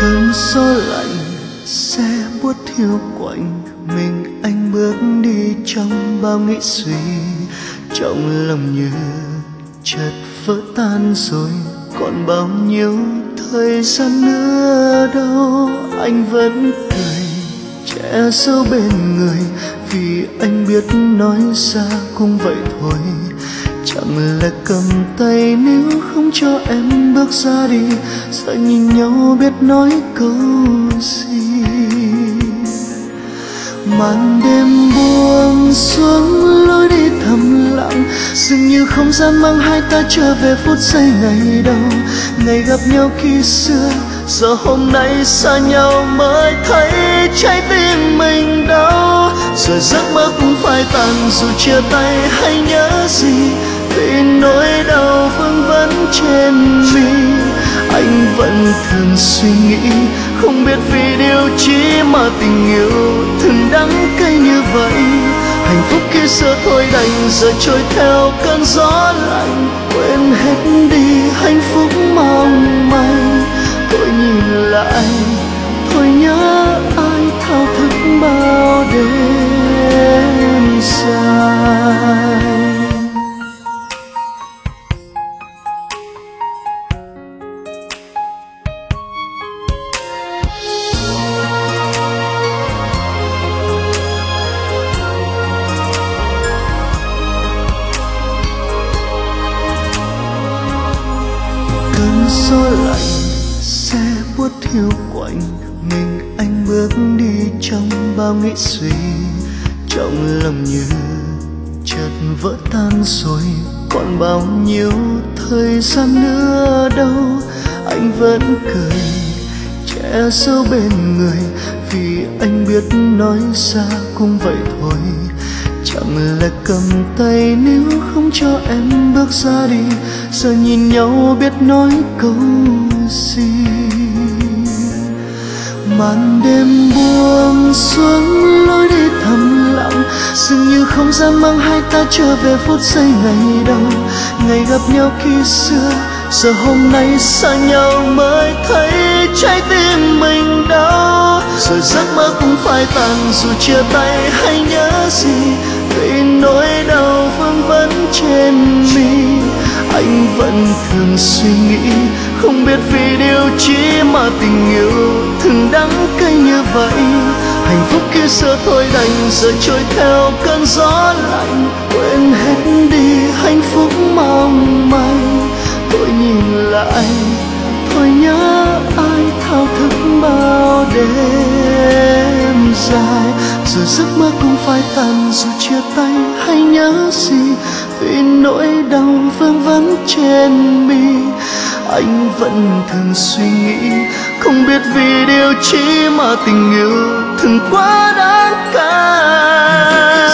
cơn gió lạnh xe buốt thiêu quạnh mình anh bước đi trong bao nghĩ suy. Trong lòng như chợt vỡ tan rồi, còn bao nhiêu thời gian nữa đâu, anh vẫn cười, che giấu bên người. Vì anh biết nói ra cũng vậy thôi chẳng lẽ cầm tay, nếu không cho em bước ra đi sợ nhìn nhau biết nói câu gì. Màn đêm buông xuống, lối đi thầm lặng, dường như không gian mang hai ta trở về phút giây ngày đầu. Ngày gặp nhau khi xưa, giờ hôm nay xa nhau mới thấy trái tim mình đau. Rồi giấc mơ cũng phai tàn, dù chia tay hay nhớ gì vì nỗi đau vương vấn trên mi, anh vẫn thường suy nghĩ. Không biết vì điều chi mà tình yêu thường đắng cay như vậy. Hạnh phúc khi xưa thôi đành giờ trôi theo cơn gió lạnh. Quên hết đi hạnh phúc mà buốt hiu quạnh, mình anh bước đi trong bao nghĩ suy. Trong lòng như chợt vỡ tan rồi, còn bao nhiêu thời gian nữa đâu. Anh vẫn cười, che giấu bên người, vì anh biết nói ra cũng vậy thôi. Chẳng lẽ cầm tay nếu không cho em bước ra đi, giờ nhìn nhau biết nói câu gì? Màn đêm buông xuống lối đi thầm lặng. Dường như không gian mang hai ta trở về phút giây ngày đầu. Ngày gặp nhau khi xưa, giờ hôm nay xa nhau mới thấy trái tim mình đau rồi giấc mơ cũng phai tàn, dù chia tay hay nhớ gì, vì nỗi đau vương vấn trên mi anh vẫn thường suy nghĩ, không biết vì điều chi mà tình yêu thường đắng cay như vậy. Hạnh phúc kia xưa thôi đành, giờ trôi theo cơn gió lạnh. Quên hết đi hạnh phúc mong manh. Tôi nhìn lại, thôi nhớ ai thao thức bao đêm rồi giấc mơ cũng phai tàn dù chia tay, hay nhớ gì? Vì nỗi đau vương vấn trên mi, anh vẫn thường suy nghĩ. Không biết vì điều chi mà tình yêu thường quá đáng cay